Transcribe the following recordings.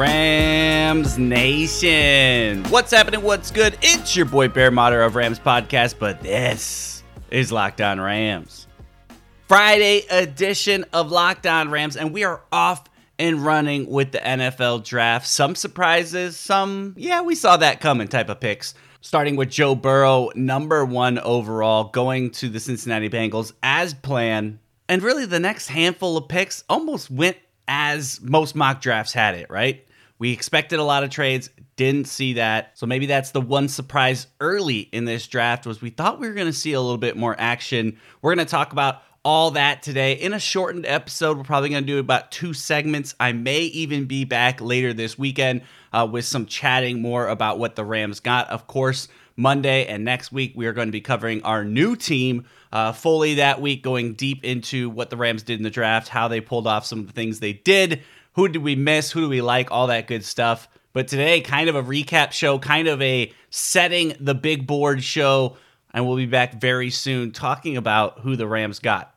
Rams Nation. What's happening? What's good? It's your boy Bear Motter of Rams Podcast, but this is Locked On Rams. Friday edition of Locked On Rams, and we are off and running with the NFL draft. Some surprises, some, yeah, we saw that coming type of picks. Starting with Joe Burrow, number one overall, going to the Cincinnati Bengals as planned. And really, the next handful of picks almost went as most mock drafts had it, right? We expected a lot of trades, didn't see that. So maybe that's the one surprise early in this draft was we thought we were going to see a little bit more action. We're going to talk about all that today in a shortened episode. We're probably going to do about two segments. I may even be back later this weekend uh, with some chatting more about what the Rams got. Of course, Monday and next week, we are going to be covering our new team uh, fully that week, going deep into what the Rams did in the draft, how they pulled off some of the things they did, who did we miss, who do we like, all that good stuff. But today, kind of a recap show, kind of a setting the big board show. And we'll be back very soon talking about who the Rams got.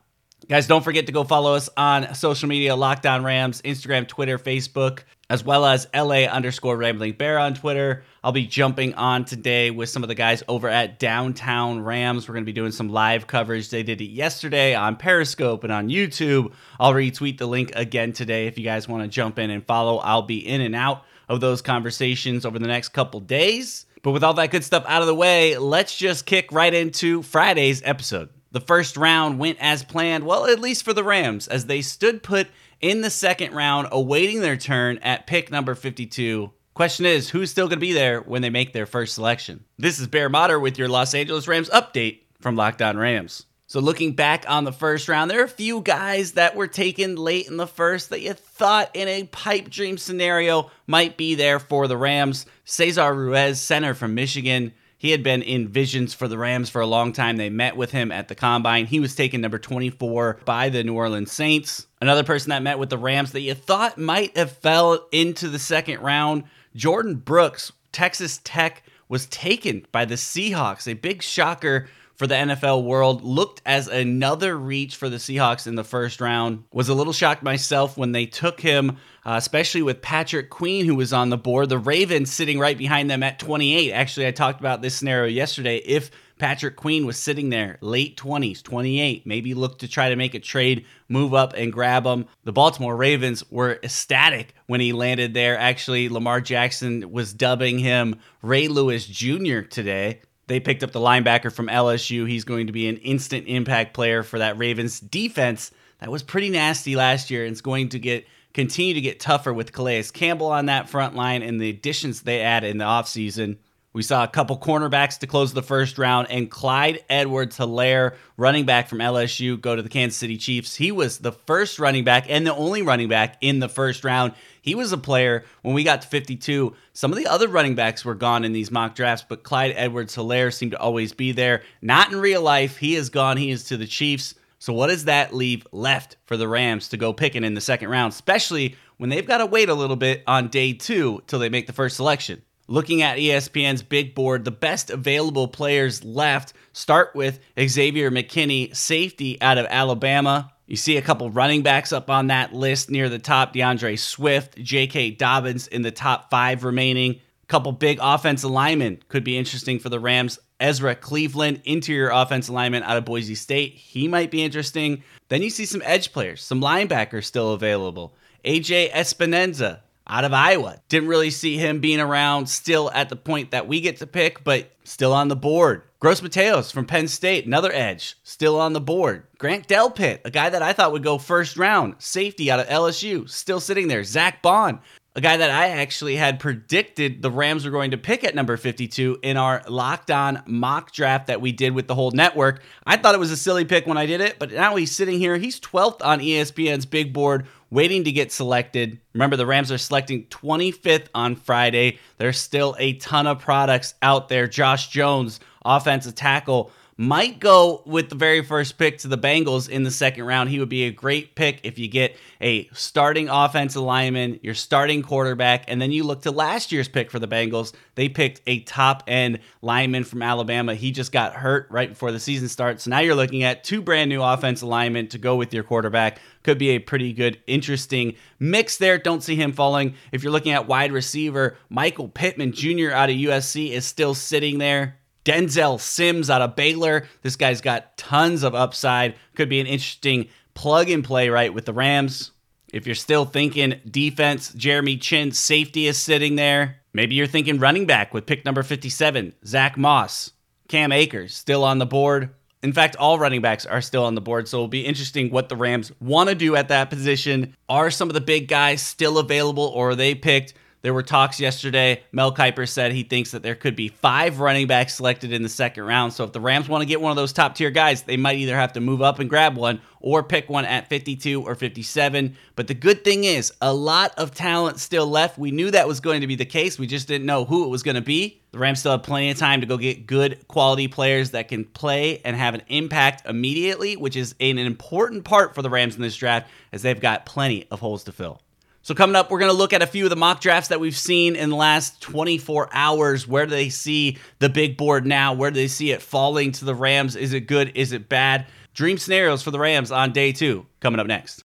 Guys, don't forget to go follow us on social media Locked On Rams, Instagram, Twitter, Facebook, as well as LA underscore Rambling Bear on Twitter. I'll be jumping on today with some of the guys over at Downtown Rams. We're going to be doing some live coverage. They did it yesterday on Periscope and on YouTube. I'll retweet the link again today if you guys want to jump in and follow. I'll be in and out of those conversations over the next couple days. But with all that good stuff out of the way, let's just kick right into Friday's episode. The first round went as planned, well, at least for the Rams, as they stood put in the second round, awaiting their turn at pick number 52. Question is, who's still going to be there when they make their first selection? This is Bear Motter with your Los Angeles Rams update from Locked On Rams. So, looking back on the first round, there are a few guys that were taken late in the first that you thought in a pipe dream scenario might be there for the Rams. Cesar Ruiz, center from Michigan. He had been in visions for the Rams for a long time. They met with him at the combine. He was taken number 24 by the New Orleans Saints. Another person that met with the Rams that you thought might have fell into the second round, Jordyn Brooks, Texas Tech, was taken by the Seahawks. A big shocker for the NFL world. Looked as another reach for the Seahawks in the first round. Was a little shocked myself when they took him, uh, especially with Patrick Queen, who was on the board. The Ravens sitting right behind them at 28. Actually, I talked about this scenario yesterday. If Patrick Queen was sitting there, late 20s, 28, maybe look to try to make a trade, move up and grab him. The Baltimore Ravens were ecstatic when he landed there. Actually, Lamar Jackson was dubbing him Ray Lewis Jr. today. They picked up the linebacker from LSU. He's going to be an instant impact player for that Ravens defense that was pretty nasty last year and it's going to get continue to get tougher with Calais Campbell on that front line and the additions they add in the offseason. We saw a couple cornerbacks to close the first round, and Clyde Edwards Helaire, running back from LSU, go to the Kansas City Chiefs. He was the first running back and the only running back in the first round. He was a player when we got to 52. Some of the other running backs were gone in these mock drafts, but Clyde Edwards Helaire seemed to always be there. Not in real life. He is gone. He is to the Chiefs. So, what does that leave left for the Rams to go picking in the second round, especially when they've got to wait a little bit on day two till they make the first selection? Looking at ESPN's big board, the best available players left start with Xavier McKinney, safety out of Alabama. You see a couple running backs up on that list near the top DeAndre Swift, J.K. Dobbins in the top five remaining. A couple big offensive linemen could be interesting for the Rams. Ezra Cleveland, interior offensive lineman out of Boise State. He might be interesting. Then you see some edge players, some linebackers still available. AJ Epenesa, out of Iowa. Didn't really see him being around still at the point that we get to pick, but still on the board. Gross-Matos from Penn State, another edge, still on the board. Grant Delpit, a guy that I thought would go first round, safety out of LSU, still sitting there. Zach Baun, a guy that I actually had predicted the Rams were going to pick at number 52 in our locked on mock draft that we did with the whole network. I thought it was a silly pick when I did it, but now he's sitting here. He's 12th on ESPN's big board, waiting to get selected. Remember, the Rams are selecting 25th on Friday. There's still a ton of products out there. Josh Jones, offensive tackle might go with the very first pick to the Bengals in the second round. He would be a great pick if you get a starting offensive lineman, your starting quarterback, and then you look to last year's pick for the Bengals. They picked a top end lineman from Alabama. He just got hurt right before the season starts. So now you're looking at two brand new offensive linemen to go with your quarterback. Could be a pretty good, interesting mix there. Don't see him falling. If you're looking at wide receiver, Michael Pittman Jr. out of USC is still sitting there Denzel Mims out of Baylor. This guy's got tons of upside. Could be an interesting plug and play right with the Rams. If you're still thinking defense, Jeremy Chinn, safety is sitting there. Maybe you're thinking running back with pick number 57, Zach Moss, Cam Akers, still on the board. In fact, all running backs are still on the board, so it'll be interesting what the Rams want to do at that position. Are some of the big guys still available, or are they picked? There were talks yesterday. Mel Kiper said he thinks that there could be five running backs selected in the second round. So if the Rams want to get one of those top tier guys, they might either have to move up and grab one or pick one at 52 or 57. But the good thing is, a lot of talent still left. We knew that was going to be the case. We just didn't know who it was going to be. The Rams still have plenty of time to go get good quality players that can play and have an impact immediately, which is an important part for the Rams in this draft as they've got plenty of holes to fill. So, coming up, we're going to look at a few of the mock drafts that we've seen in the last 24 hours. Where do they see the big board now? Where do they see it falling to the Rams? Is it good? Is it bad? Dream scenarios for the Rams on day two, coming up next.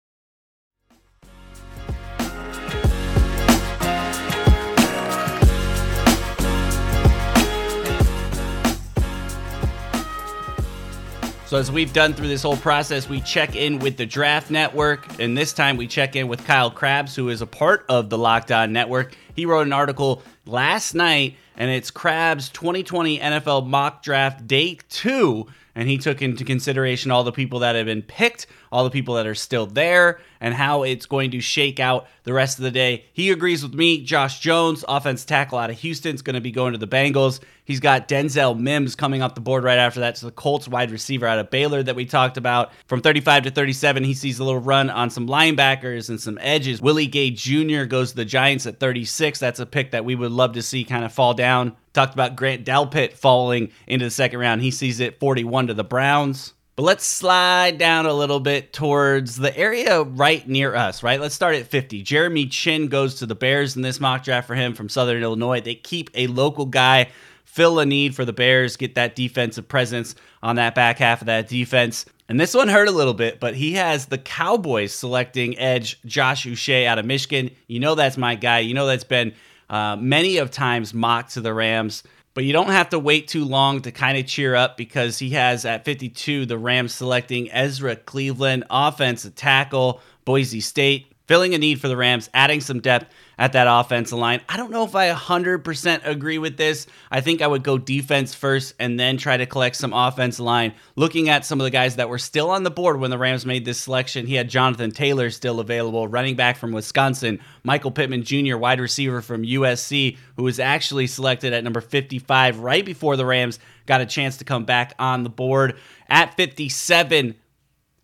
So, as we've done through this whole process, we check in with the Draft Network, and this time we check in with Kyle Crabbs, who is a part of the Locked On Network. He wrote an article last night, and it's Crabbs 2020 NFL Mock Draft Day 2 and he took into consideration all the people that have been picked, all the people that are still there, and how it's going to shake out the rest of the day. He agrees with me. Josh Jones, offense tackle out of Houston, is going to be going to the Bengals. He's got Denzel Mims coming up the board right after that. So the Colts wide receiver out of Baylor that we talked about. From 35 to 37, he sees a little run on some linebackers and some edges. Willie Gay Jr. goes to the Giants at 36. That's a pick that we would love to see kind of fall down. Talked about Grant Delpit falling into the second round. He sees it 41 to the Browns. But let's slide down a little bit towards the area right near us, right? Let's start at 50. Jeremy Chinn goes to the Bears in this mock draft for him from Southern Illinois. They keep a local guy, fill a need for the Bears, get that defensive presence on that back half of that defense. And this one hurt a little bit, but he has the Cowboys selecting edge Josh Uche out of Michigan. You know that's my guy. You know that's been uh, many of times mocked to the Rams. But you don't have to wait too long to kind of cheer up because he has at 52 the Rams selecting Ezra Cleveland, offensive tackle, Boise State filling a need for the Rams, adding some depth at that offensive line. I don't know if I 100% agree with this. I think I would go defense first and then try to collect some offensive line. Looking at some of the guys that were still on the board when the Rams made this selection, he had Jonathan Taylor still available, running back from Wisconsin, Michael Pittman Jr., wide receiver from USC, who was actually selected at number 55 right before the Rams got a chance to come back on the board. At 57,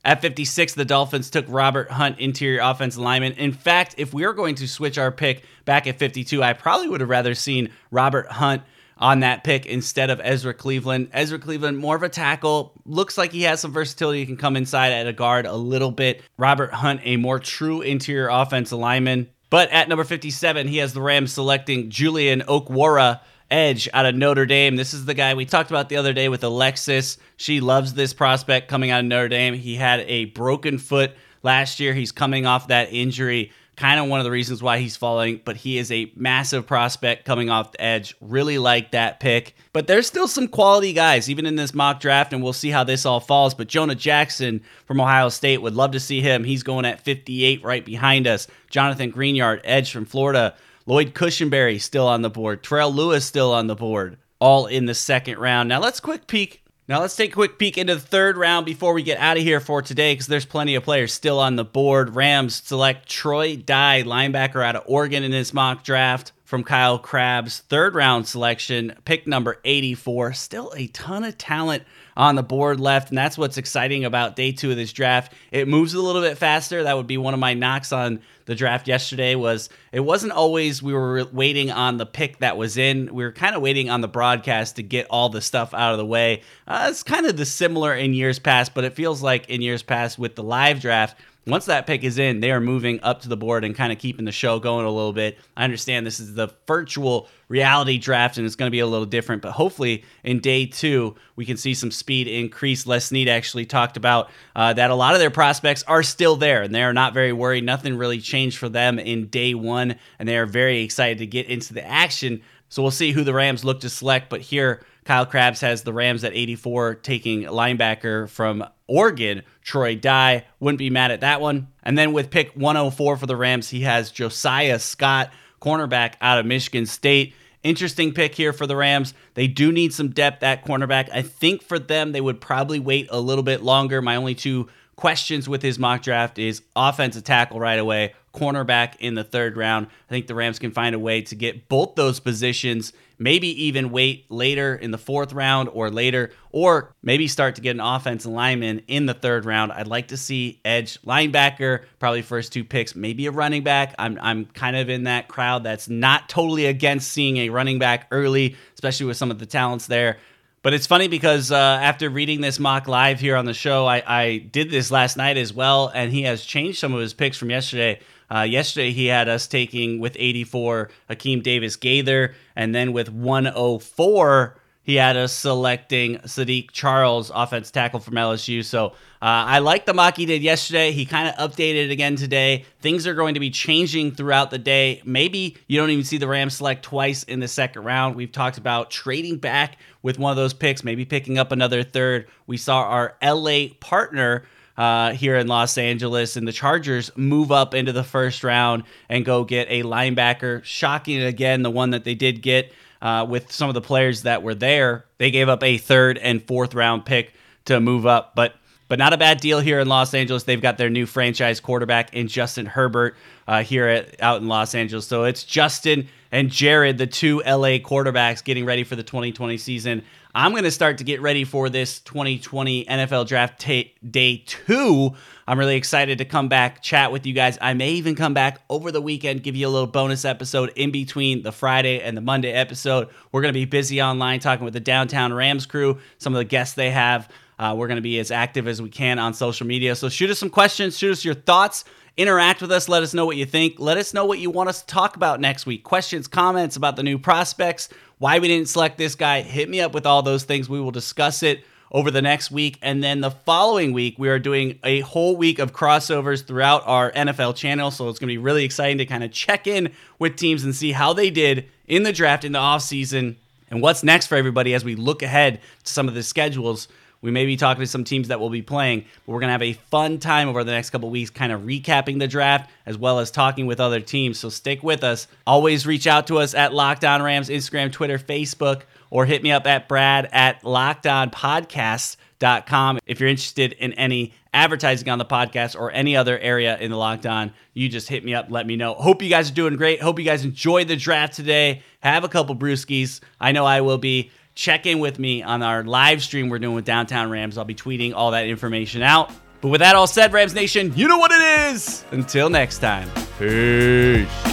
at 56, the Dolphins took Robert Hunt, interior offensive lineman. In fact, if we were going to switch our pick back at 52, I probably would have rather seen Robert Hunt on that pick instead of Ezra Cleveland. Ezra Cleveland, more of a tackle, looks like he has some versatility. He can come inside at a guard a little bit. Robert Hunt, a more true interior offensive lineman. But at number 57, he has the Rams selecting Julian Okwara Edge out of Notre Dame. This is the guy we talked about the other day with Alexis. She loves this prospect coming out of Notre Dame. He had a broken foot last year. He's coming off that injury. Kind of one of the reasons why he's falling, but he is a massive prospect coming off the edge. Really like that pick. But there's still some quality guys, even in this mock draft, and we'll see how this all falls. But Jonah Jackson from Ohio State would love to see him. He's going at 58 right behind us. Jonathan Greenard, edge from Florida Lloyd Cushenberry still on the board. Terrell Lewis still on the board. All in the second round. Now let's quick peek Now let's take a quick peek into the third round before we get out of here for today because there's plenty of players still on the board. Rams select Troy Dye, linebacker out of Oregon in this mock draft from Kyle Crabbs. Third round selection, pick number 84. Still a ton of talent on the board left, and that's what's exciting about day two of this draft. It moves a little bit faster. That would be one of my knocks on the draft yesterday was it wasn't always we were waiting on the pick that was in. We were kind of waiting on the broadcast to get all the stuff out of the way. Uh, it's kind of the similar in years past, but it feels like in years past with the live draft once that pick is in, they are moving up to the board and kind of keeping the show going a little bit. I understand this is the virtual reality draft and it's going to be a little different, but hopefully in day two, we can see some speed increase. Les Snead actually talked about uh, that a lot of their prospects are still there and they are not very worried. Nothing really changed for them in day one, and they are very excited to get into the action. So we'll see who the Rams look to select, but here, Kyle Crabbs has the Rams at 84, taking linebacker from Oregon, Troy Dye. Wouldn't be mad at that one. And then with pick 104 for the Rams, he has Josiah Scott, cornerback out of Michigan State. Interesting pick here for the Rams. They do need some depth at cornerback. I think for them, they would probably wait a little bit longer. My only two questions with his mock draft is offensive tackle right away, cornerback in the third round. I think the Rams can find a way to get both those positions, maybe even wait later in the fourth round or later, or maybe start to get an offensive lineman in the third round. I'd like to see edge linebacker, probably first two picks, maybe a running back. I'm, I'm kind of in that crowd that's not totally against seeing a running back early, especially with some of the talents there. But it's funny because uh, after reading this mock live here on the show, I, I, did this last night as well, and he has changed some of his picks from yesterday. Uh, yesterday, he had us taking with 84 Akeem Davis Gaither, and then with 104, he had us selecting Saahdiq Charles, offense tackle from LSU. So uh, I like the mock he did yesterday. He kind of updated again today. Things are going to be changing throughout the day. Maybe you don't even see the Rams select twice in the second round. We've talked about trading back with one of those picks, maybe picking up another third. We saw our LA partner. Uh, here in Los Angeles, and the Chargers move up into the first round and go get a linebacker. Shocking again, the one that they did get uh, with some of the players that were there. They gave up a third and fourth round pick to move up, but but not a bad deal here in Los Angeles. They've got their new franchise quarterback in Justin Herbert uh, here at, out in Los Angeles. So it's Justin and Jared, the two LA quarterbacks, getting ready for the 2020 season. I'm going to start to get ready for this 2020 NFL draft t- day two. I'm really excited to come back, chat with you guys. I may even come back over the weekend, give you a little bonus episode in between the Friday and the Monday episode. We're going to be busy online talking with the Downtown Rams crew, some of the guests they have. Uh, we're going to be as active as we can on social media. So shoot us some questions, shoot us your thoughts, interact with us, let us know what you think. Let us know what you want us to talk about next week. Questions, comments about the new prospects, why we didn't select this guy. Hit me up with all those things. We will discuss it over the next week. And then the following week, we are doing a whole week of crossovers throughout our NFL channel. So it's going to be really exciting to kind of check in with teams and see how they did in the draft in the offseason and what's next for everybody as we look ahead to some of the schedules we may be talking to some teams that will be playing, but we're going to have a fun time over the next couple weeks, kind of recapping the draft as well as talking with other teams. So stick with us. Always reach out to us at Locked On Rams, Instagram, Twitter, Facebook, or hit me up at Brad at LockedOnPodcast.com. If you're interested in any advertising on the podcast or any other area in the Locked On, you just hit me up, let me know. Hope you guys are doing great. Hope you guys enjoyed the draft today. Have a couple brewskis. I know I will be check in with me on our live stream we're doing with Downtown Rams. I'll be tweeting all that information out. But with that all said, Rams Nation, you know what it is. Until next time, peace.